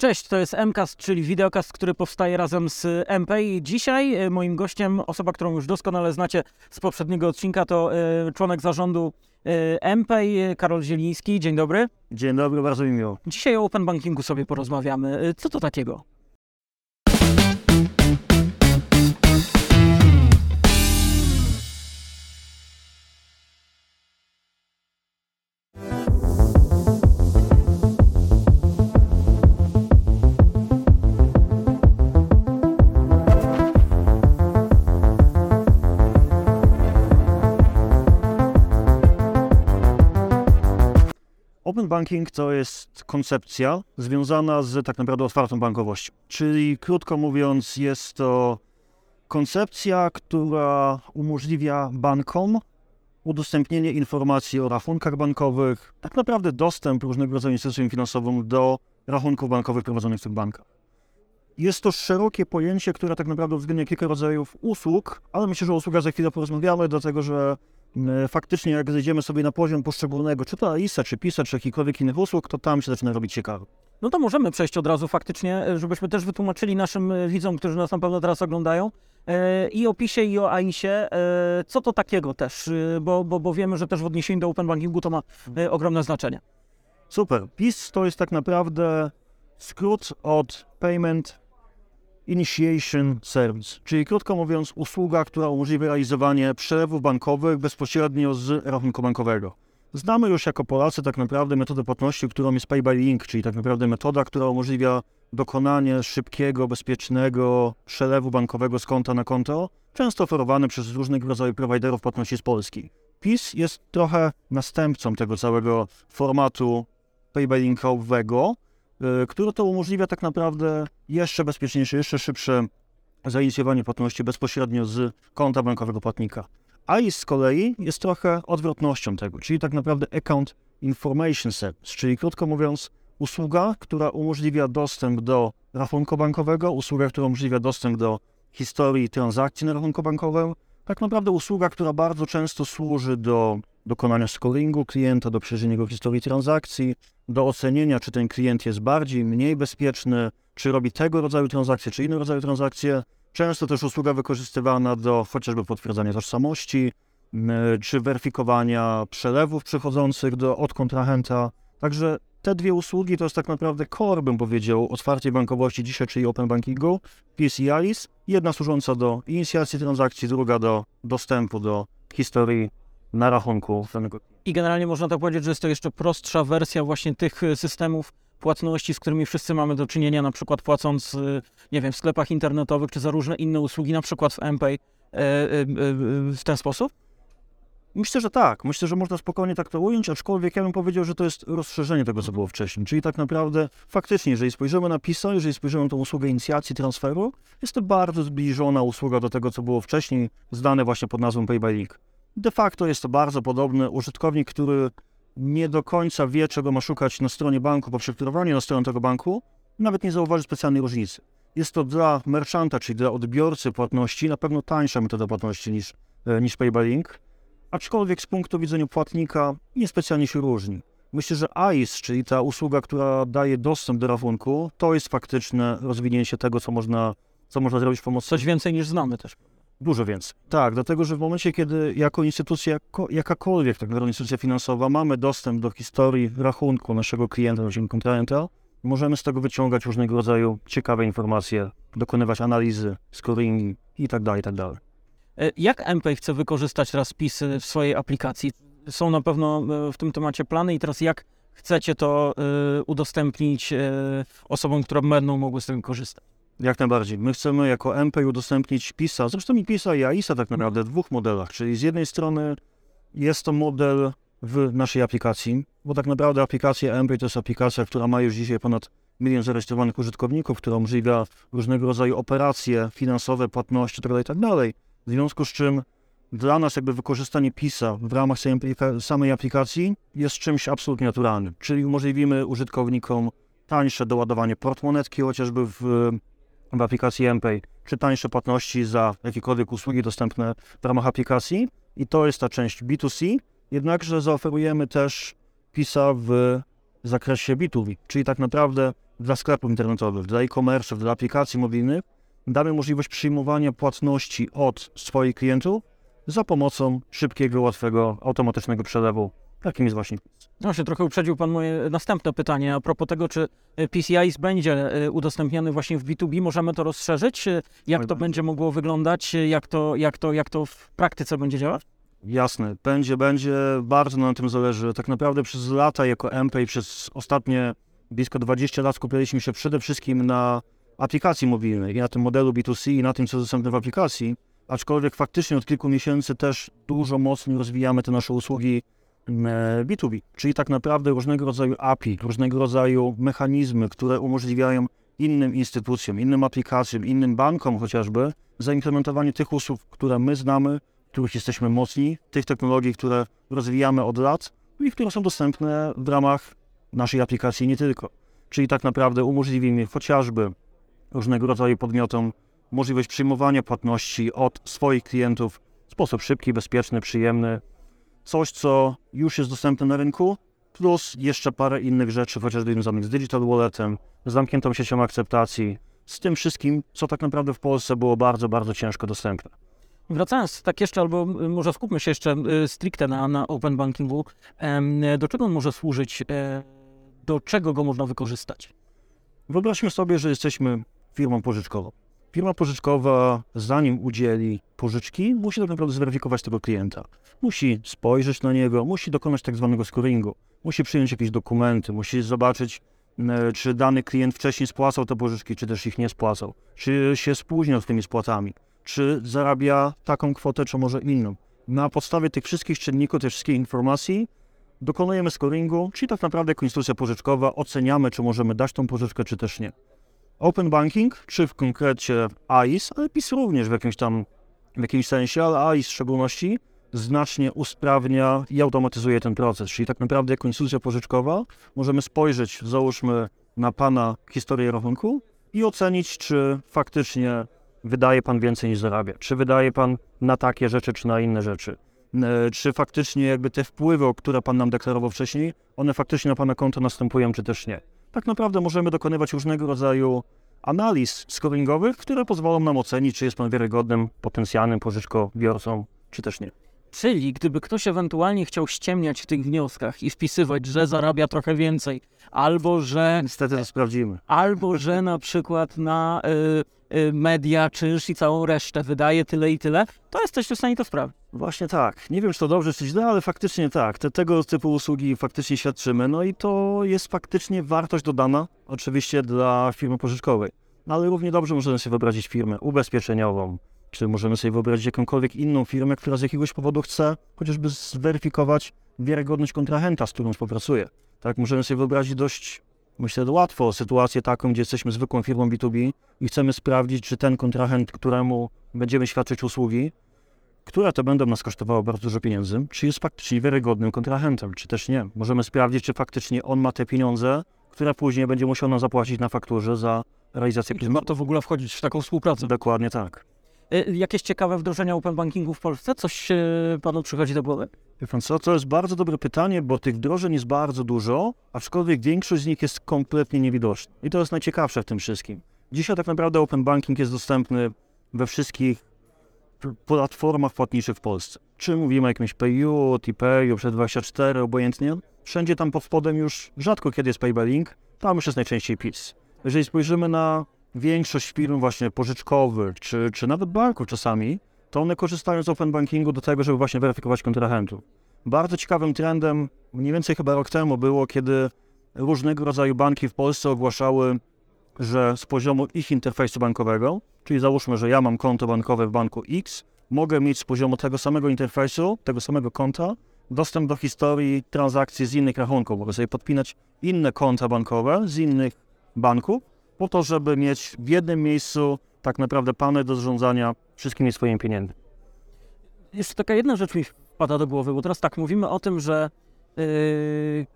Cześć, to jest MCAST, czyli wideokast, który powstaje razem z MPay. Dzisiaj e, moim gościem, osoba, którą już doskonale znacie z poprzedniego odcinka, to e, członek zarządu e, MPay, Karol Zieliński. Dzień dobry. Dzień dobry, bardzo mi miło. Dzisiaj o open bankingu sobie porozmawiamy. Co to takiego? Open banking to jest koncepcja związana z tak naprawdę otwartą bankowością. Czyli krótko mówiąc, jest to koncepcja, która umożliwia bankom udostępnienie informacji o rachunkach bankowych, tak naprawdę dostęp różnego rodzaju instytucjom finansowym do rachunków bankowych prowadzonych w tych bankach. Jest to szerokie pojęcie, które tak naprawdę uwzględnia kilka rodzajów usług, ale myślę, że o usługach za chwilę porozmawiamy, dlatego że faktycznie jak zejdziemy sobie na poziom poszczególnego, czy to AIS-a, czy PISA, czy jakichkolwiek innych usług, to tam się zaczyna robić ciekawe. No to możemy przejść od razu faktycznie, e, żebyśmy też wytłumaczyli naszym e, widzom, którzy nas na pewno teraz oglądają, e, i o PISie, i o AISie, e, co to takiego też, e, bo, bo, bo wiemy, że też w odniesieniu do open bankingu to ma e, ogromne znaczenie. Super. PIS to jest tak naprawdę skrót od Payment Initiation Service, czyli krótko mówiąc usługa, która umożliwia realizowanie przelewów bankowych bezpośrednio z rachunku bankowego. Znamy już jako Polacy tak naprawdę metodę płatności, którą jest Pay by Link, czyli tak naprawdę metoda, która umożliwia dokonanie szybkiego, bezpiecznego przelewu bankowego z konta na konto, często oferowany przez różnego rodzaju prowajderów płatności z Polski. PIS jest trochę następcą tego całego formatu paybackingowego, y, który to umożliwia tak naprawdę jeszcze bezpieczniejsze, jeszcze szybsze zainicjowanie płatności bezpośrednio z konta bankowego płatnika. AIS z kolei jest trochę odwrotnością tego, czyli tak naprawdę Account Information Service, czyli krótko mówiąc usługa, która umożliwia dostęp do rachunku bankowego, usługa, która umożliwia dostęp do historii transakcji na rachunku bankowym, tak naprawdę usługa, która bardzo często służy do dokonania scoringu klienta, do przejrzenia jego historii transakcji, do ocenienia, czy ten klient jest bardziej, mniej bezpieczny, czy robi tego rodzaju transakcje, czy innego rodzaju transakcje. Często też usługa wykorzystywana do chociażby potwierdzania tożsamości, czy weryfikowania przelewów przychodzących do, od kontrahenta. Także te dwie usługi to jest tak naprawdę core, bym powiedział, otwartej bankowości dzisiaj, czyli open bankingu, PIS i ALIS. Jedna służąca do inicjacji transakcji, druga do dostępu do historii na rachunku danego I generalnie można tak powiedzieć, że jest to jeszcze prostsza wersja właśnie tych e, systemów płatności, z którymi wszyscy mamy do czynienia, na przykład płacąc, e, nie wiem, w sklepach internetowych, czy za różne inne usługi, na przykład w MPay, e, e, e, w ten sposób? Myślę, że tak. Myślę, że można spokojnie tak to ująć, aczkolwiek ja bym powiedział, że to jest rozszerzenie tego, co było wcześniej. Czyli tak naprawdę faktycznie, jeżeli spojrzymy na PISA, jeżeli spojrzymy na tą usługę inicjacji transferu, jest to bardzo zbliżona usługa do tego, co było wcześniej, zdane właśnie pod nazwą Pay by Link. De facto jest to bardzo podobny użytkownik, który nie do końca wie, czego ma szukać na stronie banku po przekierowaniu na stronę tego banku, nawet nie zauważy specjalnej różnicy. Jest to dla merchanta, czyli dla odbiorcy płatności, na pewno tańsza metoda płatności niż, e, niż Pay by Link, aczkolwiek z punktu widzenia płatnika niespecjalnie się różni. Myślę, że AIS, czyli ta usługa, która daje dostęp do rachunku, to jest faktyczne rozwinięcie tego, co można, co można zrobić w pomocy Coś więcej niż znamy też. Dużo więcej. Tak, dlatego że w momencie, kiedy jako instytucja, jako, jakakolwiek tak naprawdę instytucja finansowa, mamy dostęp do historii rachunku naszego klienta, naszego kontrahenta, możemy z tego wyciągać różnego rodzaju ciekawe informacje, dokonywać analizy, scoringi i tak tak. E, Jak MPay chce wykorzystać teraz PIS w swojej aplikacji? Są na pewno e, w tym temacie plany i teraz jak chcecie to e, udostępnić osobom, które będą mogły z tego korzystać? Jak najbardziej. My chcemy jako MPay udostępnić PISA, zresztą i PISA i AISA tak naprawdę w dwóch modelach, czyli z jednej strony jest to model w naszej aplikacji, bo tak naprawdę aplikacja MPay to jest aplikacja, która ma już dzisiaj ponad milion zarejestrowanych użytkowników, która umożliwia różnego rodzaju operacje finansowe, płatności itd. itd. W związku z czym dla nas jakby wykorzystanie PISA w ramach samej aplika- samej aplikacji jest czymś absolutnie naturalnym, czyli umożliwimy użytkownikom tańsze doładowanie portmonetki chociażby w, w aplikacji MPay, czy tańsze płatności za jakiekolwiek usługi dostępne w ramach aplikacji. I to jest ta część B2C, jednakże zaoferujemy też PISA w zakresie B2B, czyli tak naprawdę dla sklepów internetowych, dla e-commerce, dla aplikacji mobilnych, damy możliwość przyjmowania płatności od swoich klientów za pomocą szybkiego, łatwego, automatycznego przelewu, jakim jest właśnie No się trochę uprzedził Pan moje następne pytanie a propos tego, czy e, PCI będzie e, udostępniany właśnie w B2B. Możemy to rozszerzyć? E, Jak to będzie. mogło wyglądać? Jak to, jak, to, jak to w praktyce będzie działać? Jasne, będzie, będzie, bardzo nam na tym zależy. Tak naprawdę przez lata jako MP i przez ostatnie blisko 20 lat skupialiśmy się przede wszystkim na aplikacji mobilnej i na tym modelu B2C i na tym, co jest dostępne w aplikacji, aczkolwiek faktycznie od kilku miesięcy też dużo mocniej rozwijamy te nasze usługi mm, e, B2B, czyli tak naprawdę różnego rodzaju API, różnego rodzaju mechanizmy, które umożliwiają innym instytucjom, innym aplikacjom, innym bankom chociażby zaimplementowanie tych usług, które my znamy, których jesteśmy mocni, tych technologii, które rozwijamy od lat i które są dostępne w ramach naszej aplikacji nie tylko. Czyli tak naprawdę umożliwimy chociażby różnego rodzaju podmiotom możliwość przyjmowania płatności od swoich klientów w sposób szybki, bezpieczny, przyjemny. Coś, co już jest dostępne na rynku, plus jeszcze parę innych rzeczy, chociażby związanych z Digital Walletem, z zamkniętą siecią akceptacji, z tym wszystkim, co tak naprawdę w Polsce było bardzo, bardzo ciężko dostępne. Wracając tak jeszcze, albo może skupmy się jeszcze y, stricte na, na open bankingu. Do czego on może służyć? E, Do czego go można wykorzystać? Wyobraźmy sobie, że jesteśmy firmą pożyczkową. Firma pożyczkowa, zanim udzieli pożyczki, musi tak naprawdę zweryfikować tego klienta. Musi spojrzeć na niego, musi dokonać tak zwanego scoringu, musi przyjąć jakieś dokumenty, musi zobaczyć, e, czy dany klient wcześniej spłacał te pożyczki, czy też ich nie spłacał, czy się spóźniał z tymi spłatami, czy zarabia taką kwotę, czy może inną. Na podstawie tych wszystkich czynników, tych wszystkich informacji dokonujemy scoringu, czyli tak naprawdę jako instytucja pożyczkowa oceniamy, czy możemy dać tą pożyczkę, czy też nie. Open banking, czy w konkrecie AIS, ale PIS również w jakimś tam, w jakimś sensie, ale AIS w szczególności, znacznie usprawnia i automatyzuje ten proces. Czyli tak naprawdę jako instytucja pożyczkowa możemy spojrzeć, załóżmy, na Pana historię rachunku i ocenić, czy faktycznie wydaje Pan więcej niż zarabia. Czy wydaje Pan na takie rzeczy, czy na inne rzeczy. E, Czy faktycznie jakby te wpływy, o które Pan nam deklarował wcześniej, one faktycznie na Pana konto następują, czy też nie. Tak naprawdę możemy dokonywać różnego rodzaju analiz scoringowych, które pozwolą nam ocenić, czy jest Pan wiarygodnym, potencjalnym pożyczkobiorcą, czy też nie. Czyli gdyby ktoś ewentualnie chciał ściemniać w tych wnioskach i wpisywać, że zarabia trochę więcej, albo że, Niestety to sprawdzimy. albo że na przykład na y, y, media, czynsz i całą resztę wydaje tyle i tyle, to jesteście w stanie to sprawdzić. Właśnie tak. Nie wiem, czy to dobrze, czy źle, ale faktycznie tak. Te, tego typu usługi faktycznie świadczymy. No i to jest faktycznie wartość dodana, oczywiście dla firmy pożyczkowej. No ale równie dobrze możemy sobie wyobrazić firmę ubezpieczeniową, czy możemy sobie wyobrazić jakąkolwiek inną firmę, która z jakiegoś powodu chce chociażby zweryfikować wiarygodność kontrahenta, z którą współpracuje. Tak, możemy sobie wyobrazić dość, myślę, łatwo sytuację taką, gdzie jesteśmy zwykłą firmą B2B i chcemy sprawdzić, czy ten kontrahent, któremu będziemy świadczyć usługi, które to będą nas kosztowały bardzo dużo pieniędzy, czy jest faktycznie wiarygodnym kontrahentem, czy też nie. Możemy sprawdzić, czy faktycznie on ma te pieniądze, które później będzie musiał nam zapłacić na fakturze za realizację warto w ogóle wchodzić w taką współpracę. Dokładnie tak. Y, Jakieś ciekawe wdrożenia open bankingu w Polsce? Coś y, panu przychodzi do głowy? Wie co, to jest bardzo dobre pytanie, bo tych wdrożeń jest bardzo dużo, aczkolwiek większość z nich jest kompletnie niewidoczna. I to jest najciekawsze w tym wszystkim. Dzisiaj tak naprawdę open banking jest dostępny we wszystkich platformach płatniczych w Polsce. Czy mówimy o jakimś PayU, TPayu, Przed24, obojętnie, wszędzie tam pod spodem już rzadko kiedy jest PayBalink, tam już jest najczęściej PiS. Jeżeli spojrzymy na większość firm właśnie pożyczkowych, czy, czy nawet banków czasami, to one korzystają z open bankingu do tego, żeby właśnie weryfikować kontrahentów. Bardzo ciekawym trendem, mniej więcej chyba rok temu było, kiedy różnego rodzaju banki w Polsce ogłaszały, że z poziomu ich interfejsu bankowego, czyli załóżmy, że ja mam konto bankowe w banku X, mogę mieć z poziomu tego samego interfejsu, tego samego konta, dostęp do historii transakcji z innych rachunków. Mogę sobie podpinać inne konta bankowe z innych banków, po to, żeby mieć w jednym miejscu tak naprawdę panel do zarządzania wszystkimi swoimi pieniędzmi. Jeszcze taka jedna rzecz mi wpada do głowy, bo teraz tak mówimy o tym, że yy,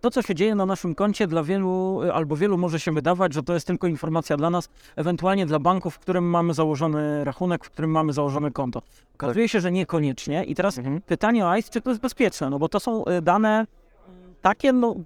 to, co się dzieje na naszym koncie, dla wielu y, albo wielu może się wydawać, że to jest tylko informacja dla nas, ewentualnie dla banków, w którym mamy założony rachunek, w którym mamy założone konto. Okazuje się, że niekoniecznie. I teraz Mhm. pytanie o ICE, czy to jest bezpieczne? No bo to są y, dane takie, no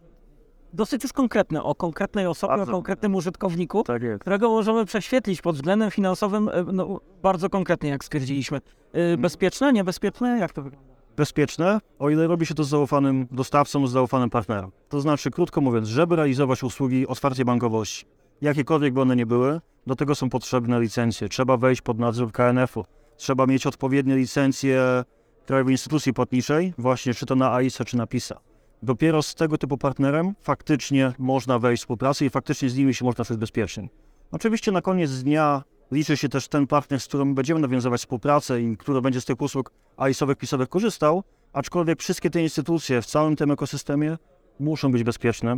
dosyć już konkretne, o konkretnej osobie, Bardzo. o konkretnym użytkowniku, Tak którego możemy prześwietlić pod względem finansowym e, no, bardzo konkretnie, jak stwierdziliśmy. E, Bezpieczne, niebezpieczne? Jak to wygląda? bezpieczne, o ile robi się to z zaufanym dostawcą, z zaufanym partnerem. To znaczy, krótko mówiąc, żeby realizować usługi otwartej bankowości, jakiekolwiek by one nie były, do tego są potrzebne licencje. Trzeba wejść pod nadzór KNF-u. Trzeba mieć odpowiednie licencje Krajowej Instytucji Płatniczej, właśnie czy to na AISA, czy na PISA. Dopiero z tego typu partnerem faktycznie można wejść w współpracę i faktycznie z nimi się można czuć bezpiecznie. Oczywiście na koniec dnia liczy się też ten partner, z którym będziemy nawiązywać współpracę i który będzie z tych usług AIS-owych, PIS-owych korzystał, aczkolwiek wszystkie te instytucje w całym tym ekosystemie muszą być bezpieczne.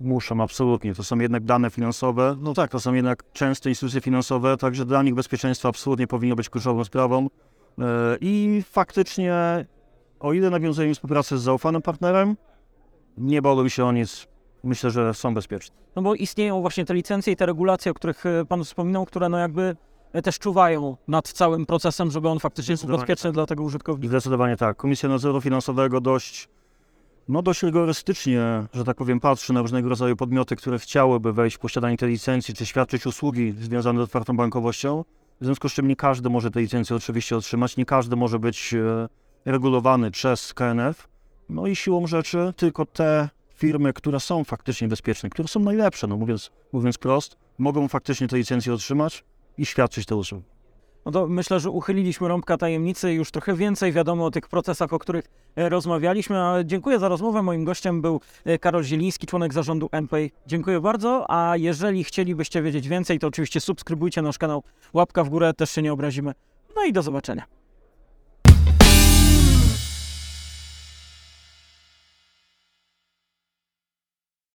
Muszą, absolutnie. To są jednak dane finansowe. No tak, to są jednak częste instytucje finansowe, także dla nich bezpieczeństwo absolutnie powinno być kluczową sprawą. E, I faktycznie, o ile nawiązujemy współpracę z zaufanym partnerem, nie bałbym się o nic. Myślę, że są bezpieczni. No bo istnieją właśnie te licencje i te regulacje, o których e, Pan wspominał, które no jakby e, też czuwają nad całym procesem, żeby on faktycznie był bezpieczny tak. dla tego użytkownika. Zdecydowanie tak. Komisja Nadzoru Finansowego dość, no dość rygorystycznie, że tak powiem, patrzy na różnego rodzaju podmioty, które chciałyby wejść w posiadanie tej licencji, czy świadczyć usługi związane z otwartą bankowością. W związku z czym nie każdy może tę licencję oczywiście otrzymać, nie każdy może być e, regulowany przez KNF. No i siłą rzeczy tylko te firmy, które są faktycznie bezpieczne, które są najlepsze, no mówiąc, mówiąc prost, mogą faktycznie tę licencję otrzymać i świadczyć te usługi. No to myślę, że uchyliliśmy rąbka tajemnicy już trochę więcej wiadomo o tych procesach, o których e, rozmawialiśmy. A dziękuję za rozmowę. Moim gościem był e, Karol Zieliński, członek zarządu MPay. Dziękuję bardzo, a jeżeli chcielibyście wiedzieć więcej, to oczywiście subskrybujcie nasz kanał. Łapka w górę, też się nie obrazimy. No i do zobaczenia.